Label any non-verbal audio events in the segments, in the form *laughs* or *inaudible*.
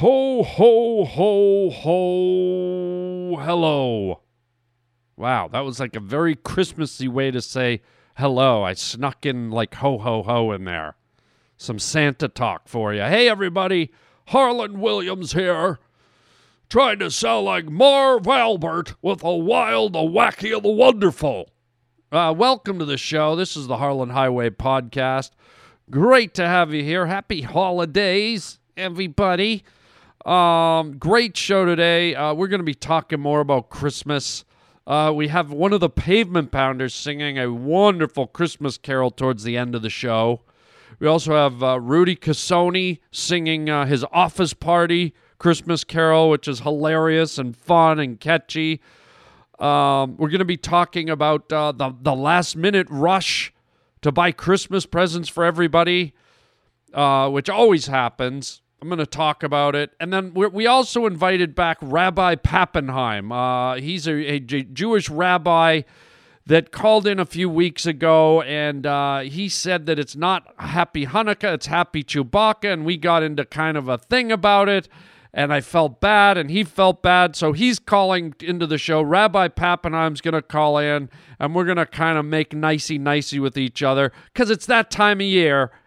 Ho, ho, ho, ho, hello. Wow, that was like a very Christmassy way to say hello. I snuck in like ho, ho, ho in there. Some Santa talk for you. Hey, everybody, Harland Williams here. Trying to sound like Marv Albert with the wild, the wacky, and the wonderful. Uh, welcome to the show. This is the Harland Highway Podcast. Great to have you here. Happy holidays, everybody. Um, great show today. Uh, we're going to be talking more about Christmas. Uh, we have one of the pavement pounders singing a wonderful Christmas carol towards the end of the show. We also have uh, Rudy Cassoni singing uh, his office party Christmas carol, which is hilarious and fun and catchy. Um, we're going to be talking about uh, the the last minute rush to buy Christmas presents for everybody, uh, which always happens. I'm going to talk about it. And then we also invited back Rabbi Pappenheim. Uh, he's a, Jewish rabbi that called in a few weeks ago, and uh, he said that it's not Happy Hanukkah, it's Happy Chewbacca. And we got into kind of a thing about it. And I felt bad, and he felt bad. So he's calling into the show. Rabbi Pappenheim's going to call in, and we're going to kind of make nicey nicey with each other because it's that time of year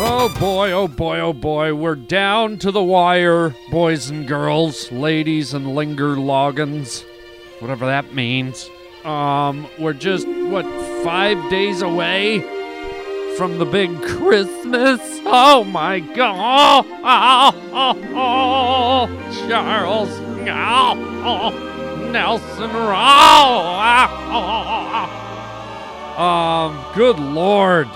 Oh boy, oh boy, oh boy. We're down to the wire, boys and girls, ladies and linger loggins, whatever that means. Um, we're just, what, five days away from the big Christmas? Oh my god! Oh, oh, oh, Charles! Oh, oh, Nelson! Oh, um, good lord.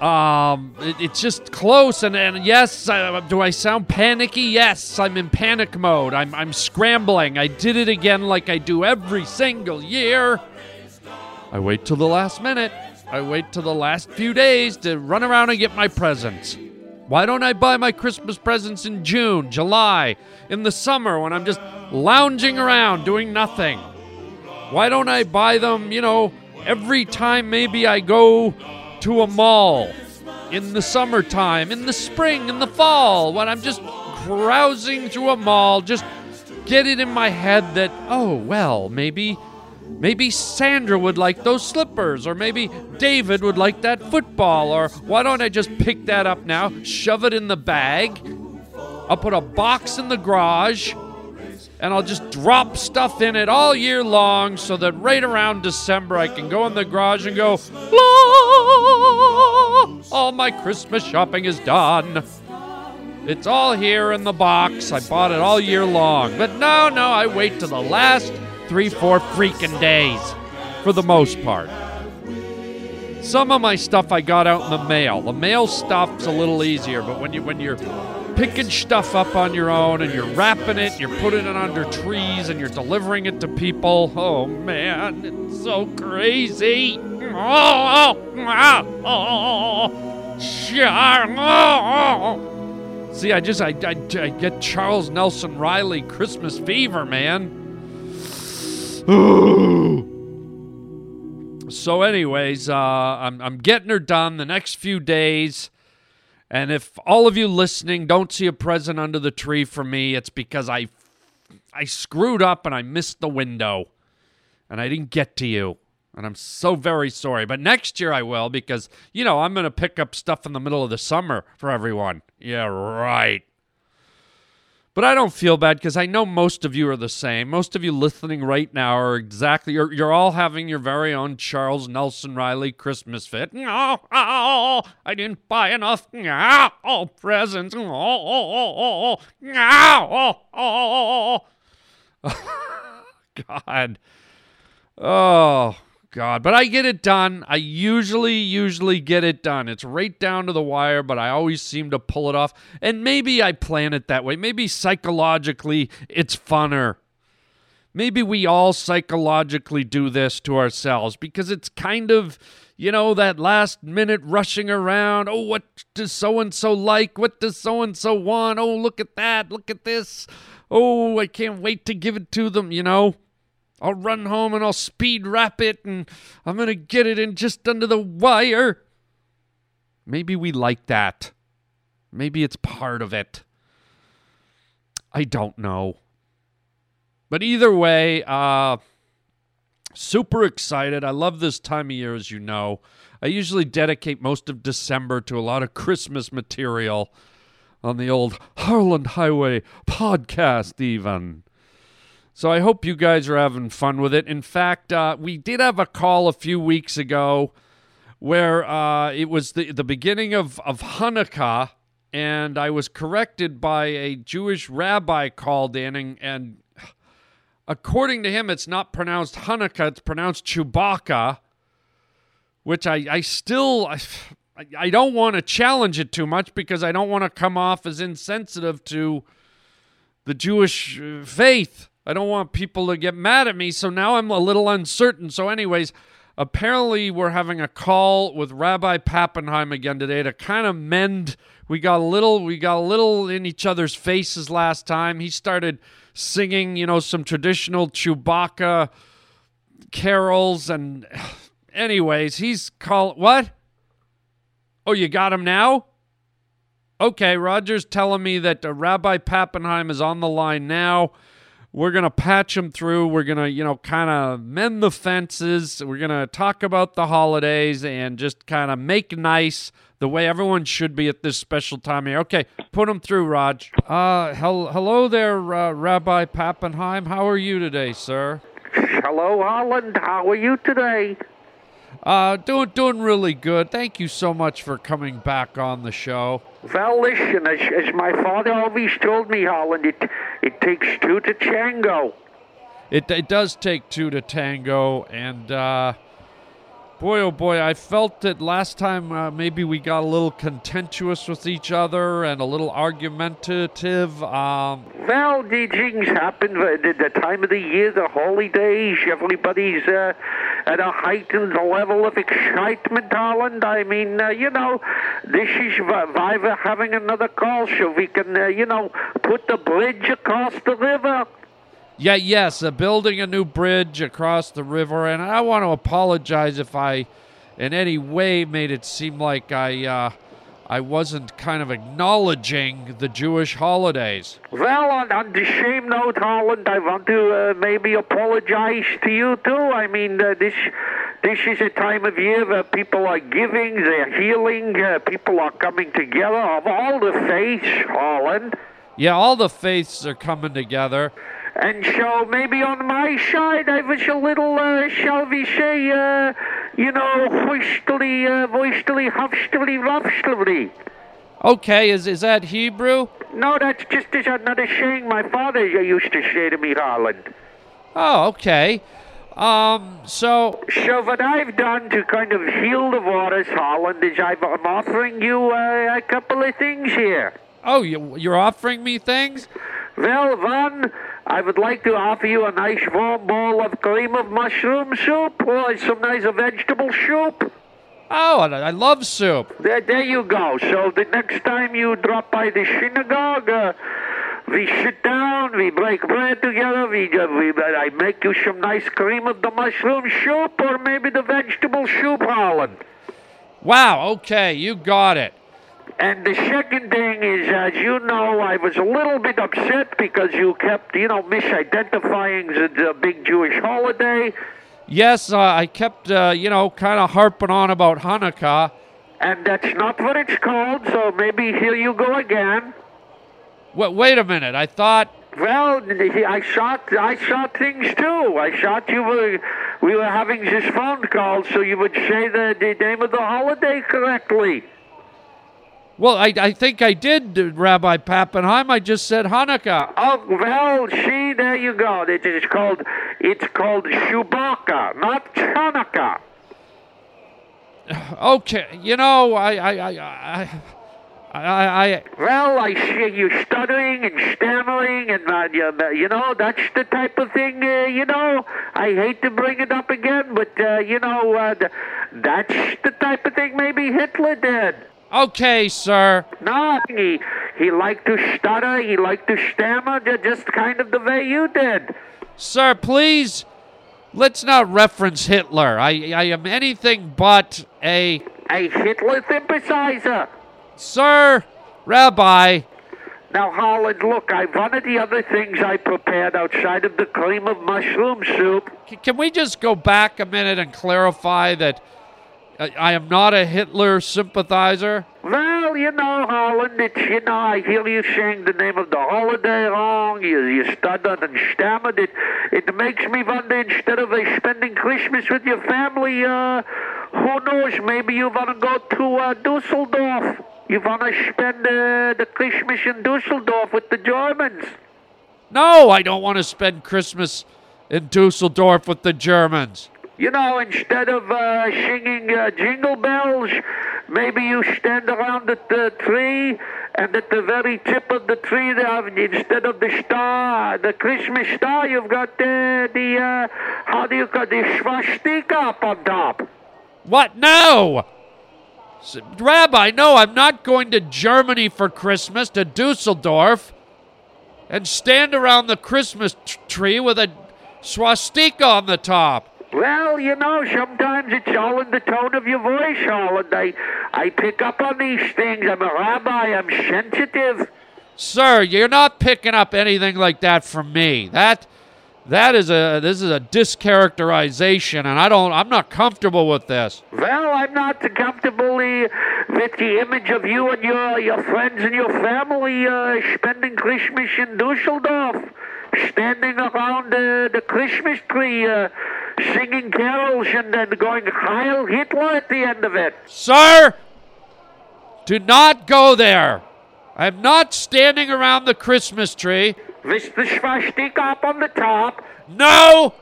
Um, it, it's just close, and, and yes, uh, do I sound panicky? Yes, I'm in panic mode. I'm I'm scrambling. I did it again, like I do every single year. I wait till the last minute. I wait till the last few days to run around and get my presents. Why don't I buy my Christmas presents in June, July, in the summer when I'm just lounging around doing nothing? Why don't I buy them, you know, every time maybe I go to a mall in the summertime, in the spring, in the fall, when I'm just browsing through a mall, just get it in my head that, oh, well, maybe. Maybe Sandra would like those slippers, or maybe David would like that football, or why don't I just pick that up now, shove it in the bag? I'll put a box in the garage, and I'll just drop stuff in it all year long so that right around December I can go in the garage and go, "La! all my Christmas shopping is done. It's all here in the box. I bought it all year long. But no, no, I wait till the last three, four freaking days for the most part. Some of my stuff I got out in the mail. The mail stuff's a little easier, but when you when you're picking stuff up on your own and you're wrapping it, you're putting it under trees and you're delivering it to people. Oh man, it's so crazy. *laughs* See, I just I, I, I get Charles Nelson Reilly Christmas fever, man. *sighs* so, anyways, uh, I'm I'm getting her done the next few days. And if all of you listening don't see a present under the tree for me, it's because I I screwed up and I missed the window and I didn't get to you. And I'm so very sorry. But next year I will because, you know, I'm going to pick up stuff in the middle of the summer for everyone. Yeah, right. But I don't feel bad because I know most of you are the same. Most of you listening right now are exactly, you're, you're all having your very own Charles Nelson Reilly Christmas fit. Oh, *laughs* oh, I didn't buy enough oh, *laughs* presents. Oh, oh, oh, oh, oh, oh. God. Oh, God. But I get it done. I usually, usually get it done. It's right down to the wire, but I always seem to pull it off. And maybe I plan it that way. Maybe psychologically it's funner. Maybe we all psychologically do this to ourselves because it's kind of, you know, that last minute rushing around. Oh, what does so and so like? What does so and so want? Oh, look at that. Look at this. Oh, I can't wait to give it to them, you know? I'll run home and I'll speed wrap it and I'm going to get it in just under the wire. Maybe we like that. Maybe it's part of it. I don't know. But either way, uh, super excited. I love this time of year, as you know. I usually dedicate most of December to a lot of Christmas material on the old Harland Highway podcast, even. So I hope you guys are having fun with it. In fact, uh, we did have a call a few weeks ago where uh, it was the, the beginning of, of Hanukkah, and I was corrected by a Jewish rabbi called in, and, and according to him, it's not pronounced Hanukkah, it's pronounced Chewbacca, which I, I still. I, I don't want to challenge it too much because I don't want to come off as insensitive to the Jewish uh, faith. I don't want people to get mad at me. So now I'm a little uncertain. So, anyways, apparently we're having a call with Rabbi Pappenheim again today to kind of mend. We got a little, we got a little in each other's faces last time. He started singing, you know, some traditional Chewbacca carols, and *sighs* anyways, he's call what? Oh, you got him now? Okay, Roger's telling me that Rabbi Pappenheim is on the line now. We're going to patch them through. We're going to, you know, kind of mend the fences. We're going to talk about the holidays and just kind of make nice the way everyone should be at this special time here. Okay, put them through, Raj. Uh, hel- hello there, uh, Rabbi Pappenheim. How are you today, sir? Hello, Holland. How are you today? Uh, doing doing really good. Thank you so much for coming back on the show. Well, listen, as, as my father always told me, Holland, it it takes two to tango. It it does take two to tango, and uh, boy oh boy, I felt that last time uh, maybe we got a little contentious with each other and a little argumentative. Um, Well, the things happen. The, the time of the year, the holidays, everybody's uh, at a heightened level of excitement, Holland. I mean, uh, you know, this is we're having another call so we can, uh, you know, put the bridge across the river. Yeah, yes, uh, building a new bridge across the river, and I want to apologize if I, in any way, made it seem like I, uh, I wasn't kind of acknowledging the Jewish holidays. Well, on, on the same note, Holland, I want to uh, maybe apologize to you too. I mean, uh, this this is a time of year where people are giving, they're healing, uh, people are coming together of all the faiths, Holland. Yeah, all the faiths are coming together. And so maybe on my side, I was a little, uh, shall we say, uh, you know, hoistily, uh, voistily, huffstily, ruffstily. Okay, is is that Hebrew? No, that's just as another saying my father used to say to me, Holland. Oh, okay. Um, so So what I've done to kind of heal the waters, Holland, is I've, I'm offering you uh, a couple of things here. Oh, you you're offering me things? Well, one, I would like to offer you a nice warm bowl of cream of mushroom soup or some nice vegetable soup. Oh, I I love soup. There, there you go. So the next time you drop by the synagogue, uh, we sit down, we break bread together, we, uh, we I make you some nice cream of the mushroom soup or maybe the vegetable soup, Holland. Wow. Okay, you got it. And the second thing is, as you know, I was a little bit upset because you kept, you know, misidentifying the, the big Jewish holiday. Yes, uh, I kept, uh, you know, kind of harping on about Hanukkah. And that's not what it's called, so maybe here you go again. Wait, wait a minute. I thought. Well, I shot. I shot things too. I shot you were. We were having this phone call, so you would say the, the name of the holiday correctly. Well, I, I think I did, uh, Rabbi Pappenheim. I just said Hanukkah. Oh well, see, there you go. It is called. It's called Chewbacca, not Chanukah. *sighs* Okay, you know, I, I, I, I, I, I Well, I see you stuttering and stammering, and uh, you, uh, you know that's the type of thing. Uh, you know, I hate to bring it up again, but uh, you know, uh, th- that's the type of thing maybe Hitler did. Okay, sir. No, he he liked to stutter, he liked to stammer, just kind of the way you did. Sir, please, let's not reference Hitler. I, I am anything but a. A Hitler sympathizer. Sir, Rabbi, Now, Holland, look, I one of the other things I prepared outside of the cream of mushroom soup. c- can we just go back a minute and clarify that I, I am not a Hitler sympathizer? Well, you know, Holland, it's, you know, I hear you saying the name of the holiday wrong. You, you stuttered and stammered. It, it makes me wonder, instead of uh, spending Christmas with your family, uh, who knows, maybe you want to go to uh, Dusseldorf. You want to spend uh, the Christmas in Dusseldorf with the Germans. No, I don't want to spend Christmas in Dusseldorf with the Germans. You know, instead of uh, singing uh, jingle bells, maybe you stand around at the tree, and at the very tip of the tree, instead of the star, the Christmas star, you've got uh, the, uh, how do you call it, the swastika up on top. What? No! Rabbi, no, I'm not going to Germany for Christmas, to Dusseldorf, and stand around the Christmas t- tree with a swastika on the top. Well, you know, sometimes it's all in the tone of your voice, Holland. I, I pick up on these things. I'm a rabbi. I'm sensitive. Sir, you're not picking up anything like that from me. That that is a this is a discharacterization and I don't I'm not comfortable with this. Well, I'm not comfortable with the image of you and your your friends and your family uh, spending Christmas in Dusseldorf, standing around uh, the Christmas tree, uh, singing carols and then going Heil Hitler at the end of it. Sir, do not go there. I'm not standing around the Christmas tree. With the swastika up on the top. No!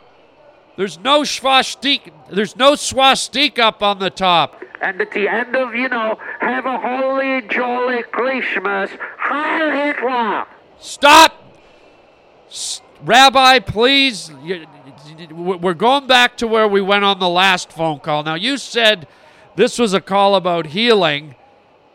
There's no swastika. There's no swastika up on the top. And at the end of, you know, have a holy jolly Christmas, Heil Hitler! Stop! S- Rabbi, please. You- We're going back to where we went on the last phone call. Now, you said this was a call about healing,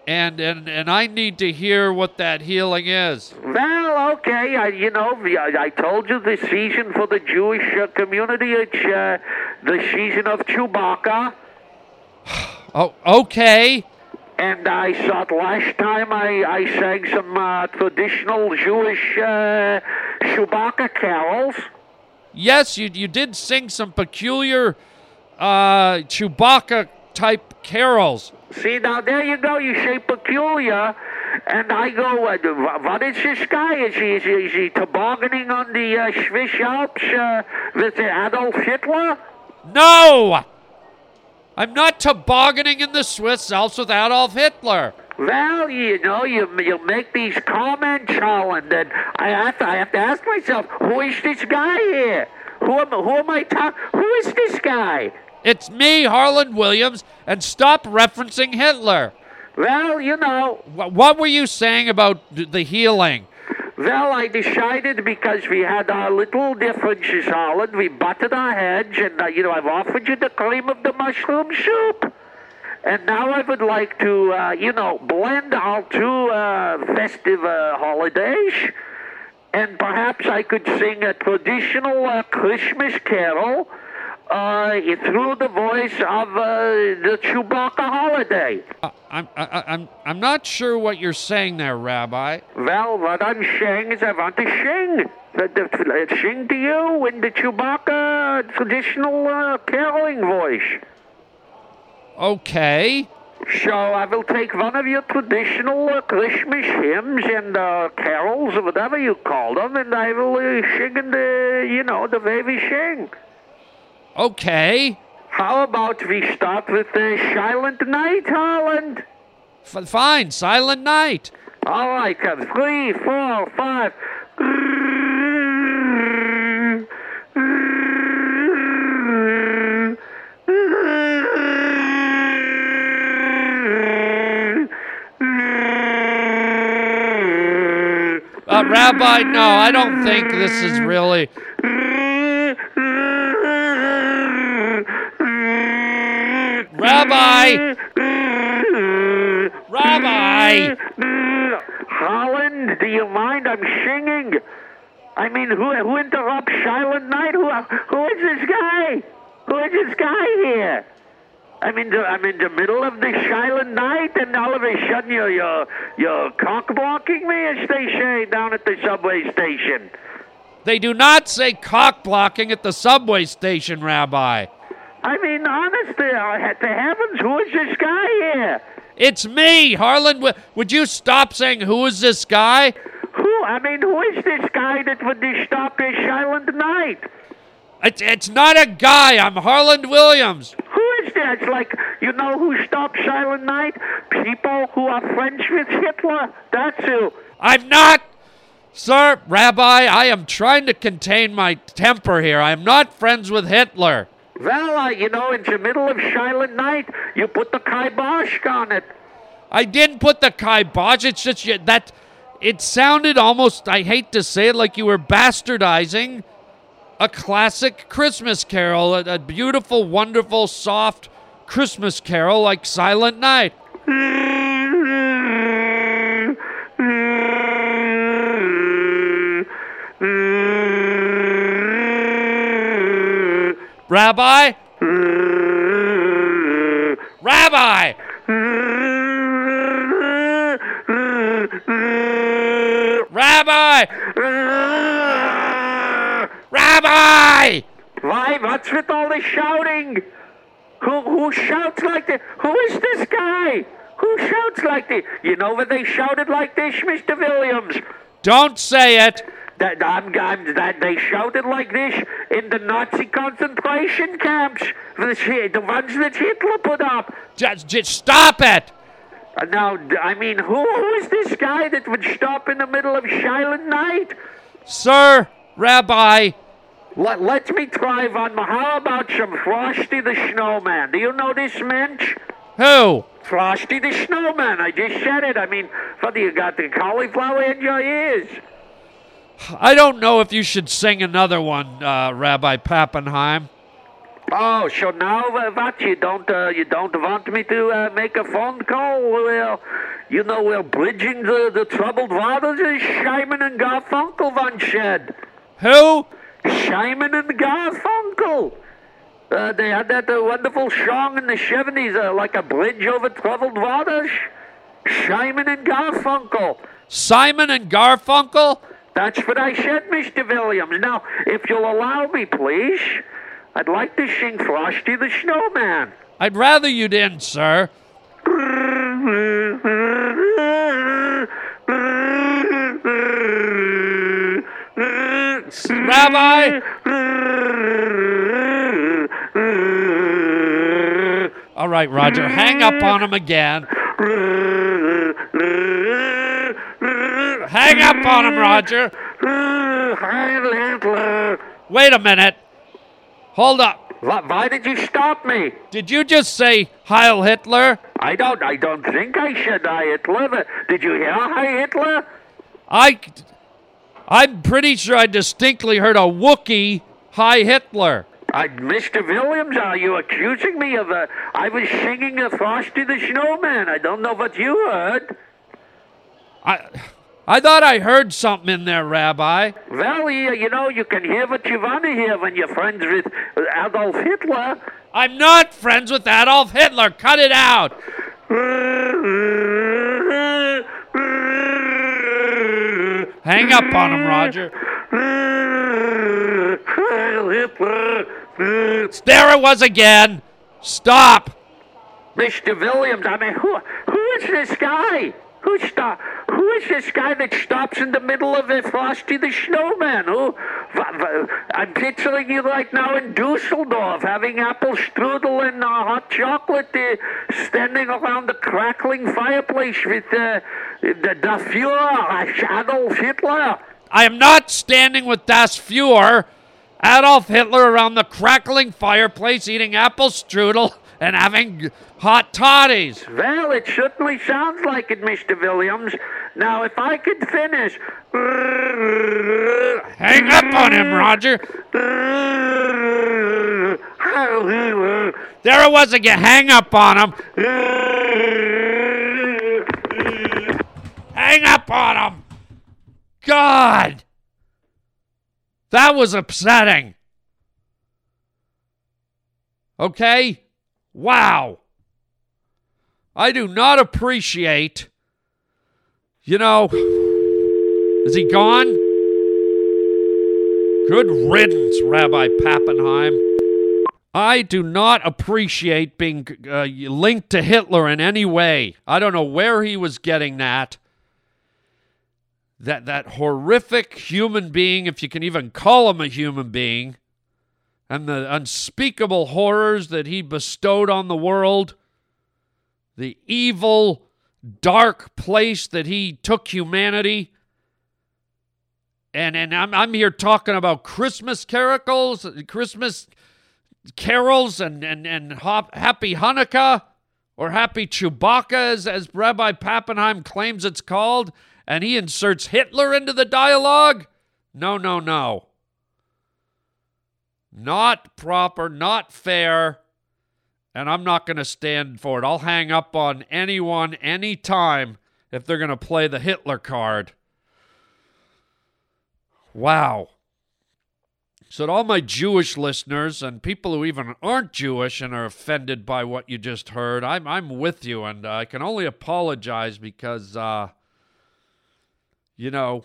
and, and, and I need to hear what that healing is. Well, okay, I, you know, I, I told you the season for the Jewish uh, community, it's uh, the season of Chewbacca. *sighs* Oh, okay. And I thought last time I, I sang some uh, traditional Jewish uh, Chewbacca carols. Yes, you, you did sing some peculiar uh, Chewbacca type carols. See, now there you go, you say peculiar. And I go, uh, what is this guy? Is he, is he, is he tobogganing on the uh, Swiss Alps uh, with Adolf Hitler? No! I'm not tobogganing in the Swiss Alps with Adolf Hitler. Well, you know, you you make these comments, Holland, and I have to I have to ask myself, who is this guy here? Who am who am I talking? Who is this guy? It's me, Harland Williams, and stop referencing Hitler. Well, you know, Wh- What were you saying about the healing? well, I decided because we had our little differences, Holland, we butted our heads, and uh, you know, I've offered you the cream of the mushroom soup. And now I would like to, uh, you know, blend our two uh, festive uh, holidays. And perhaps I could sing a traditional uh, Christmas carol uh, through the voice of uh, the Chewbacca holiday. I'm, I, I'm, I'm not sure what you're saying there, Rabbi. Well, what I'm saying is I want to sing. The, the, sing to you in the Chewbacca traditional uh, caroling voice. Okay. So I will take one of your traditional uh, Christmas hymns and uh, carols or whatever you call them, and I will uh, sing in the, you know, the way we sing. Okay. How about we start with the Silent Night, Holland? F- fine. Silent Night. All right, uh, three, four, five. Rabbi, no, I don't think this is really. Rabbi! Rabbi! Holland, do you mind? I'm singing. I mean, who who interrupts Silent Night? Who who is this guy? Who is this guy here? I'm in the I'm in the middle of the Silent Night, and all of a sudden you're you're you're cock blocking me, as they say down at the subway station. They do not say cock blocking at the subway station, Rabbi. I mean, honestly, to heavens, who is this guy here? It's me, Harland. Would you stop saying who is this guy? Who? I mean, who is this guy that would stop a Silent Night? It's, it's not a guy. I'm Harland Williams. Is that? It's like, you know who stopped Silent Night? People who are friends with Hitler. That's who. I'm not. Sir, Rabbi, I am trying to contain my temper here. I am not friends with Hitler. Well, uh, you know, in the middle of Silent Night, you put the kibosh on it. I didn't put the kibosh. It's just that it sounded almost, I hate to say it, like you were bastardizing a classic Christmas carol, a, a beautiful, wonderful, soft Christmas carol like Silent Night. Rabbi? Rabbi! Rabbi! Rabbi! Why? What's with all the shouting? Who who shouts like this? Who is this guy? Who shouts like this? You know when they shouted like this, Mr. Williams? Don't say it. That I'm, I'm, that they shouted like this in the Nazi concentration camps, the, the ones that Hitler put up. Just, just stop it. Uh, Now, I mean, who, who is this guy that would stop in the middle of Silent Night? Sir, Rabbi, Let, let me try one. more. How about some Frosty the Snowman? Do you know this mensch? who? Frosty the Snowman. I just said it. I mean, do you got the cauliflower in your ears? I don't know if you should sing another one, uh, Rabbi Pappenheim. Oh, so now uh, what? You don't uh, you don't want me to uh, make a phone call? Well, you know we're bridging the, the troubled waters, as Simon and Garfunkel once said. Who? Simon and Garfunkel. Uh, they had that uh, wonderful song in the 70s, uh, like a bridge over troubled waters. Simon and Garfunkel. Simon and Garfunkel? That's what I said, Mr. Williams. Now, if you'll allow me, please, I'd like to sing Frosty the Snowman. I'd rather you didn't, sir. *laughs* Rabbi? All right, Roger, hang up on him again. Hang up on him, Roger. Heil Hitler. Wait a minute. Hold up. Why, did you stop me? Did you just say Heil Hitler? I don't. I don't think I said Hi Hitler. Did you hear Hi Hitler? I, I'm pretty sure I distinctly heard a Wookiee Hi Hitler. Uh, I, Mr. Williams, are you accusing me of a? I was singing a Frosty the Snowman. I don't know what you heard. I, I thought I heard something in there, Rabbi. Well, you know, you can hear what you want to hear when you're friends with Adolf Hitler. I'm not friends with Adolf Hitler. Cut it out. *laughs* Hang up on him, Roger. There it was again. Stop. Mr. Williams, I mean, who who is this guy? Who stop? Who is this guy that stops in the middle of a Frosty the Snowman? Who? I'm picturing you right now in Dusseldorf, having apple strudel and uh, hot chocolate, uh, standing around the crackling fireplace with uh, the Führer, Adolf Hitler. I am not standing with Das Fuhrer, Adolf Hitler, around the crackling fireplace eating apple strudel and having hot toddies. Well, it certainly sounds like it, Mr. Williams. Now, if I could finish. Hang up on him, Roger. There it was again. Hang up on him. *laughs* Up on him. God. That was upsetting. Okay? Wow. I do not appreciate. You know. Is he gone? Good riddance, Rabbi Pappenheim. I do not appreciate being uh, linked to Hitler in any way. I don't know where he was getting that. That that horrific human being, if you can even call him a human being, and the unspeakable horrors that he bestowed on the world, the evil, dark place that he took humanity. And and I'm I'm here talking about Christmas carols, Christmas carols, and and and hop, Happy Hanukkah or Happy Chewbacca, as as Rabbi Pappenheim claims it's called, and he inserts Hitler into the dialogue. No, no, no. Not proper, not fair, and I'm not going to stand for it. I'll hang up on anyone anytime if they're going to play the Hitler card. Wow. So, to all my Jewish listeners and people who even aren't Jewish and are offended by what you just heard, I'm, I'm with you, and uh, I can only apologize because, uh, you know,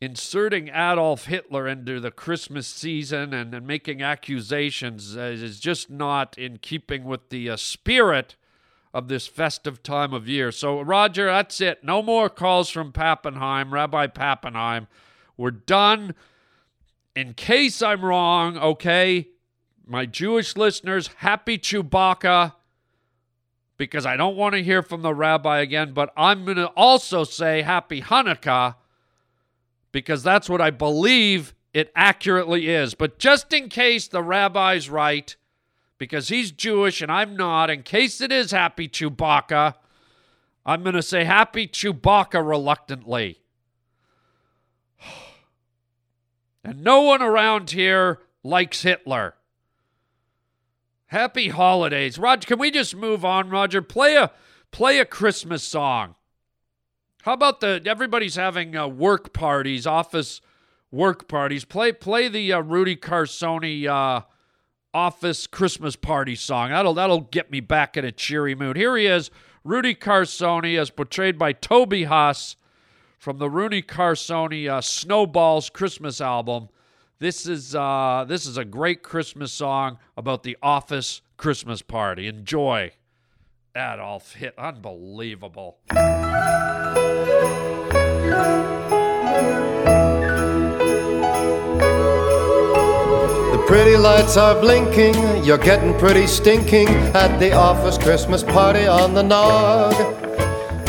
inserting Adolf Hitler into the Christmas season and, and making accusations uh, is just not in keeping with the uh, spirit of this festive time of year. So, Roger, that's it. No more calls from Pappenheim, Rabbi Pappenheim. We're done. In case I'm wrong, okay, my Jewish listeners, happy Chewbacca, because I don't want to hear from the rabbi again, but I'm going to also say happy Hanukkah, because that's what I believe it accurately is. But just in case the rabbi's right, because he's Jewish and I'm not, in case it is happy Chewbacca, I'm going to say happy Chewbacca reluctantly. *sighs* And no one around here likes Hitler. Happy holidays. Roger, can we just move on, Roger? Play a play a Christmas song. How about the everybody's having uh, work parties, office work parties. Play play the uh, Rudy Carsoni uh, office Christmas party song. That'll that'll get me back in a cheery mood. Here he is, Rudy Carsoni, as portrayed by Toby Huss from the Rooney Carsoni uh, Snowballs Christmas album. This is uh, this is a great Christmas song about the office Christmas party. Enjoy. Adolf hit unbelievable. The pretty lights are blinking, you're getting pretty stinking at the office Christmas party on the nog.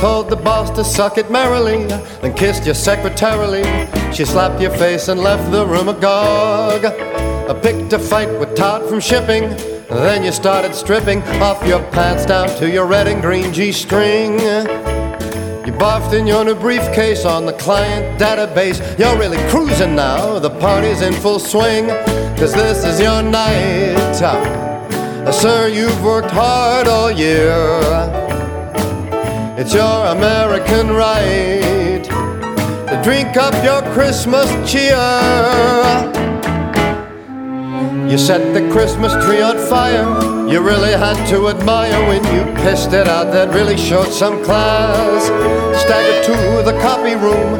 Told the boss to suck it merrily, then kissed you secretarily. She slapped your face and left the room agog. I picked a fight with Todd from shipping, then you started stripping off your pants down to your red and green G string. You barfed in your new briefcase on the client database. You're really cruising now, the party's in full swing, cause this is your night. Uh, sir, you've worked hard all year. It's your American right to drink up your Christmas cheer. You set the Christmas tree on fire. You really had to admire when you pissed it out. That really showed some class. Staggered to the copy room,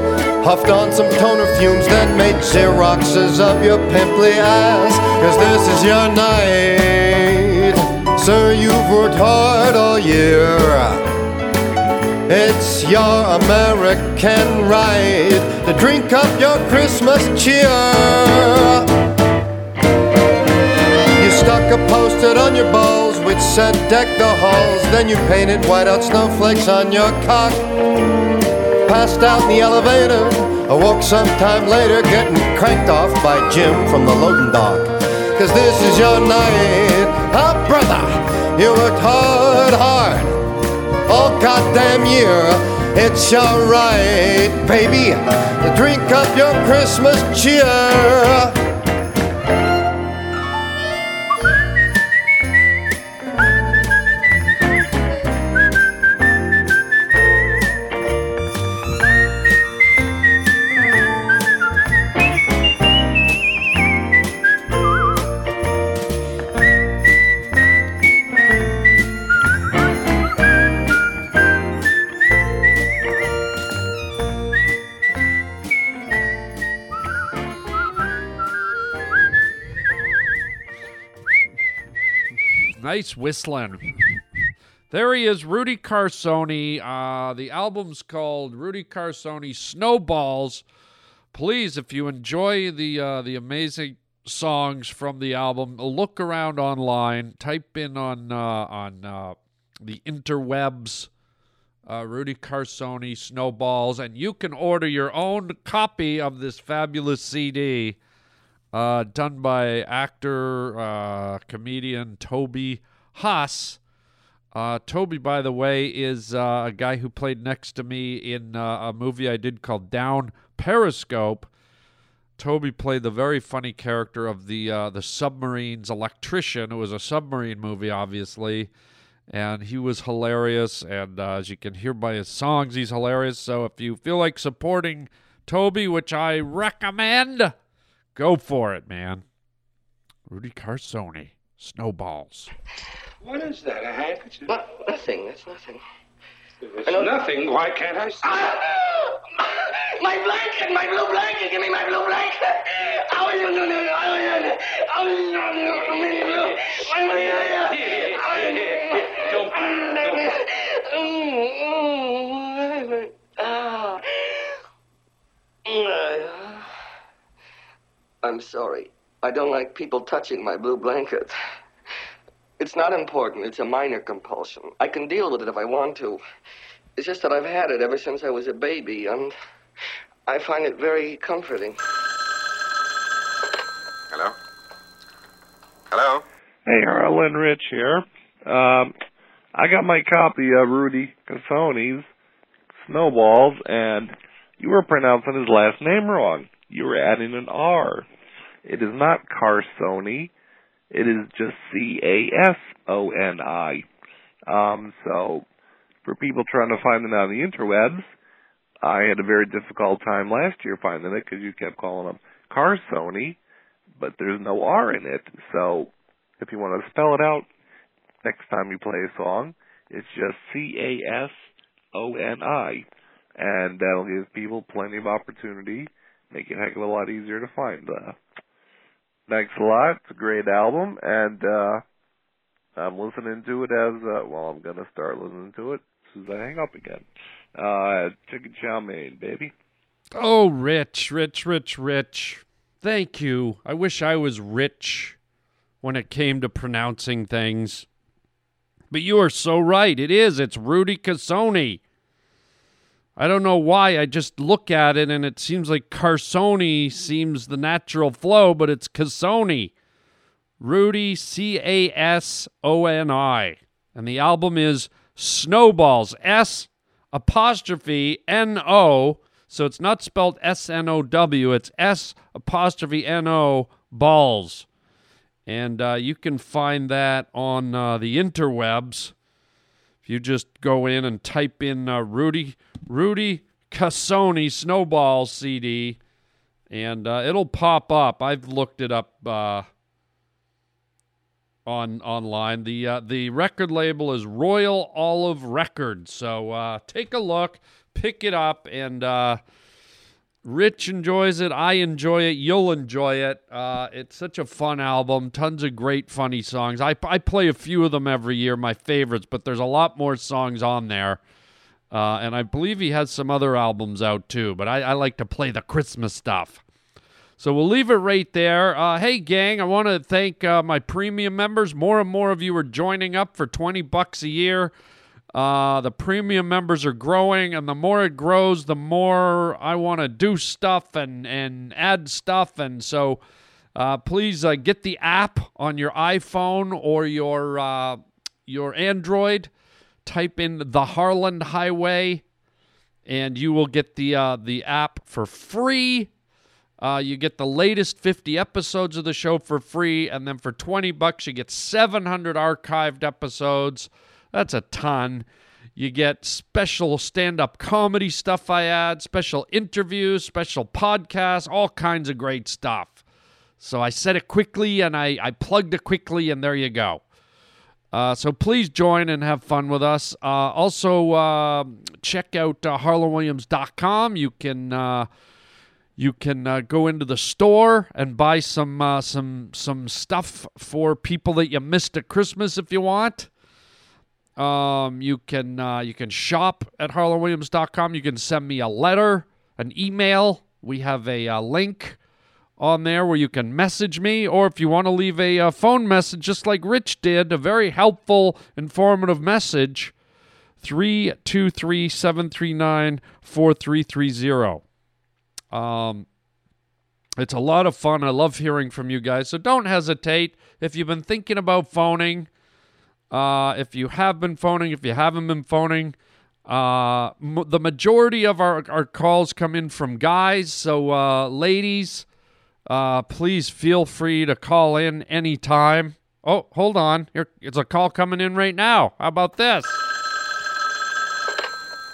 huffed on some toner fumes, then made Xeroxes of your pimply ass. Cause this is your night. Sir, you've worked hard all year. It's your American right to drink up your Christmas cheer. You stuck a post-it on your balls which said deck the halls. Then you painted white-out snowflakes on your cock. Passed out in the elevator. Awoke sometime later getting cranked off by Jim from the loading dock. Cause this is your night. Ah, brother, you worked hard, hard all goddamn year. It's your right, baby, to drink up your Christmas cheer. Nice whistling. There he is, Rudy Carsoni. Uh, the album's called Rudy Carsoni Snowballs. Please, if you enjoy the uh, the amazing songs from the album, look around online. Type in on uh, on uh, the interwebs uh, Rudy Carsoni Snowballs, and you can order your own copy of this fabulous CD uh, done by actor, uh, comedian Toby Huss. Uh, Toby, by the way, is uh, a guy who played next to me in uh, a movie I did called Down Periscope. Toby played the very funny character of the uh, the submarine's electrician. It was a submarine movie, obviously, and he was hilarious. And uh, as you can hear by his songs, he's hilarious. So if you feel like supporting Toby, which I recommend, go for it, man. Rudy Carsoni, Snowballs. What is that, a handkerchief? No, nothing. That's nothing. If it's nothing, why can't I see it? Ah! My blanket, my blue blanket. Give me my blue blanket. Oh, no, no, no, oh, no, no. Oh, no, no, no, no. Oh, no, no, no. Here, here, here, here. Ah. I'm sorry. I don't like people touching my blue blanket. It's not important. It's a minor compulsion. I can deal with it if I want to. It's just that I've had it ever since I was a baby, and I find it very comforting. Hello? Hello? Hey, Harland Rich here. Um, I got my copy of Rudy Cassoni's Snowballs, and you were pronouncing his last name wrong. You were adding an R. It is not Carsoni. It is just C A S O N I. Um, so, for people trying to find it on the interwebs, I had a very difficult time last year finding it because you kept calling them Carsoni, but there's no R in it. So, if you want to spell it out next time you play a song, it's just C A S O N I, and that'll give people plenty of opportunity, make it a heck of a lot easier to find. Uh, thanks a lot. It's a great album, and uh, I'm listening to it as uh, well. I'm gonna start listening to it as soon as I hang up again. Uh, chicken chow mein, baby. Oh, Rich, Rich, Rich, Rich. Thank you. I wish I was rich when it came to pronouncing things. But you are so right. It is. It's Rudy Cassoni. I don't know why. I just look at it and it seems like Carsoni seems the natural flow, but it's Cassoni. Rudy C A S O N I. And the album is Snowballs. S apostrophe N O. So it's not spelled S N O W. It's S apostrophe N O balls. And uh, you can find that on uh, the interwebs. If you just go in and type in uh, Rudy Rudy Cassoni Snowball CD, and uh, it'll pop up. I've looked it up uh, on online. The uh, the record label is Royal Olive Records. So uh, take a look, pick it up, and uh, Rich enjoys it. I enjoy it. You'll enjoy it. Uh, it's such a fun album. Tons of great, funny songs. I, I play a few of them every year, my favorites, but there's a lot more songs on there. Uh, and I believe he has some other albums out too, but I, I like to play the Christmas stuff. So we'll leave it right there. Uh, hey, gang, I want to thank uh, my premium members. More and more of you are joining up for 20 bucks a year. Uh, the premium members are growing, and the more it grows, the more I want to do stuff and, and add stuff. And so uh, please uh, get the app on your iPhone or your, uh, your Android. Type in the Harland Highway, and you will get the, uh, the app for free. Uh, you get the latest 50 episodes of the show for free, and then for 20 bucks, you get 700 archived episodes. That's a ton. You get special stand up comedy stuff I add, special interviews, special podcasts, all kinds of great stuff. So I said it quickly and I, I plugged it quickly, and there you go. Uh, so please join and have fun with us. Uh, also, uh, check out uh, harlandwilliams.com. You can. Uh, you can uh, go into the store and buy some uh, some some stuff for people that you missed at Christmas if you want. Um, you can uh, you can shop at harlandwilliams.com. You can send me a letter, an email. We have a, uh link on there where you can message me, or if you want to leave a uh, phone message, just like Rich did, a very helpful, informative message. 323 739 4330. Um, it's a lot of fun. I love hearing from you guys. So don't hesitate. If you've been thinking about phoning, uh, if you have been phoning, if you haven't been phoning, uh, m- the majority of our, our calls come in from guys. So, uh, ladies, uh, please feel free to call in anytime. Oh, hold on. Here, it's a call coming in right now. How about this?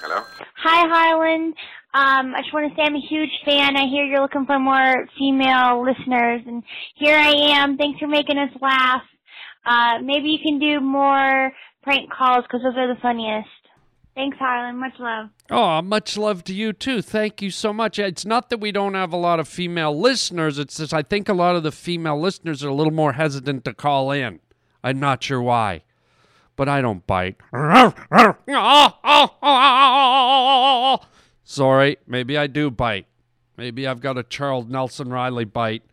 Hello? Hi, Harland. Um, I just want to say I'm a huge fan. I hear you're looking for more female listeners, and here I am. Thanks for making us laugh. Uh, maybe you can do more prank calls because those are the funniest. Thanks, Harland. Much love. Oh, much love to you too. Thank you so much. It's not that we don't have a lot of female listeners. It's just I think a lot of the female listeners are a little more hesitant to call in. I'm not sure why, but I don't bite. Sorry, maybe I do bite. Maybe I've got a Charles Nelson Reilly bite.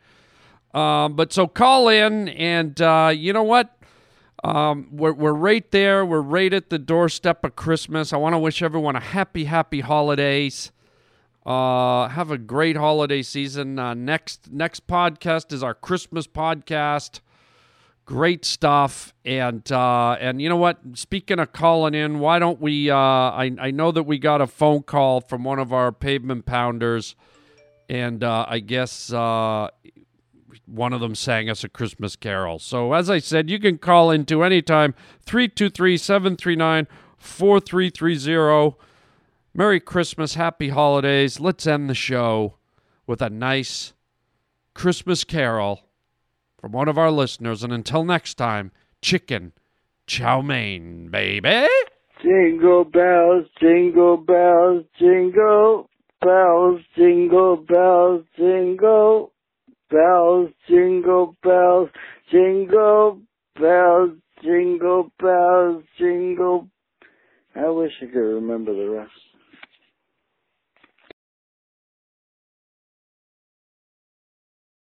Um, but so call in, and uh, you know what? Um, we're, we're right there. We're right at the doorstep of Christmas. I want to wish everyone a happy, happy holidays. Uh, have a great holiday season. Uh, next next podcast is our Christmas podcast. Great stuff, and uh, and you know what? Speaking of calling in, why don't we? Uh, I I know that we got a phone call from one of our pavement pounders, and uh, I guess uh, one of them sang us a Christmas carol. So, as I said, you can call into anytime 323 739 4330. Merry Christmas, Happy Holidays. Let's end the show with a nice Christmas carol from one of our listeners. And until next time, chicken chow mein, baby. Jingle bells, jingle bells, jingle bells, jingle bells, jingle bells, jingle bells, jingle bells, jingle bells, jingle. I wish I could remember the rest.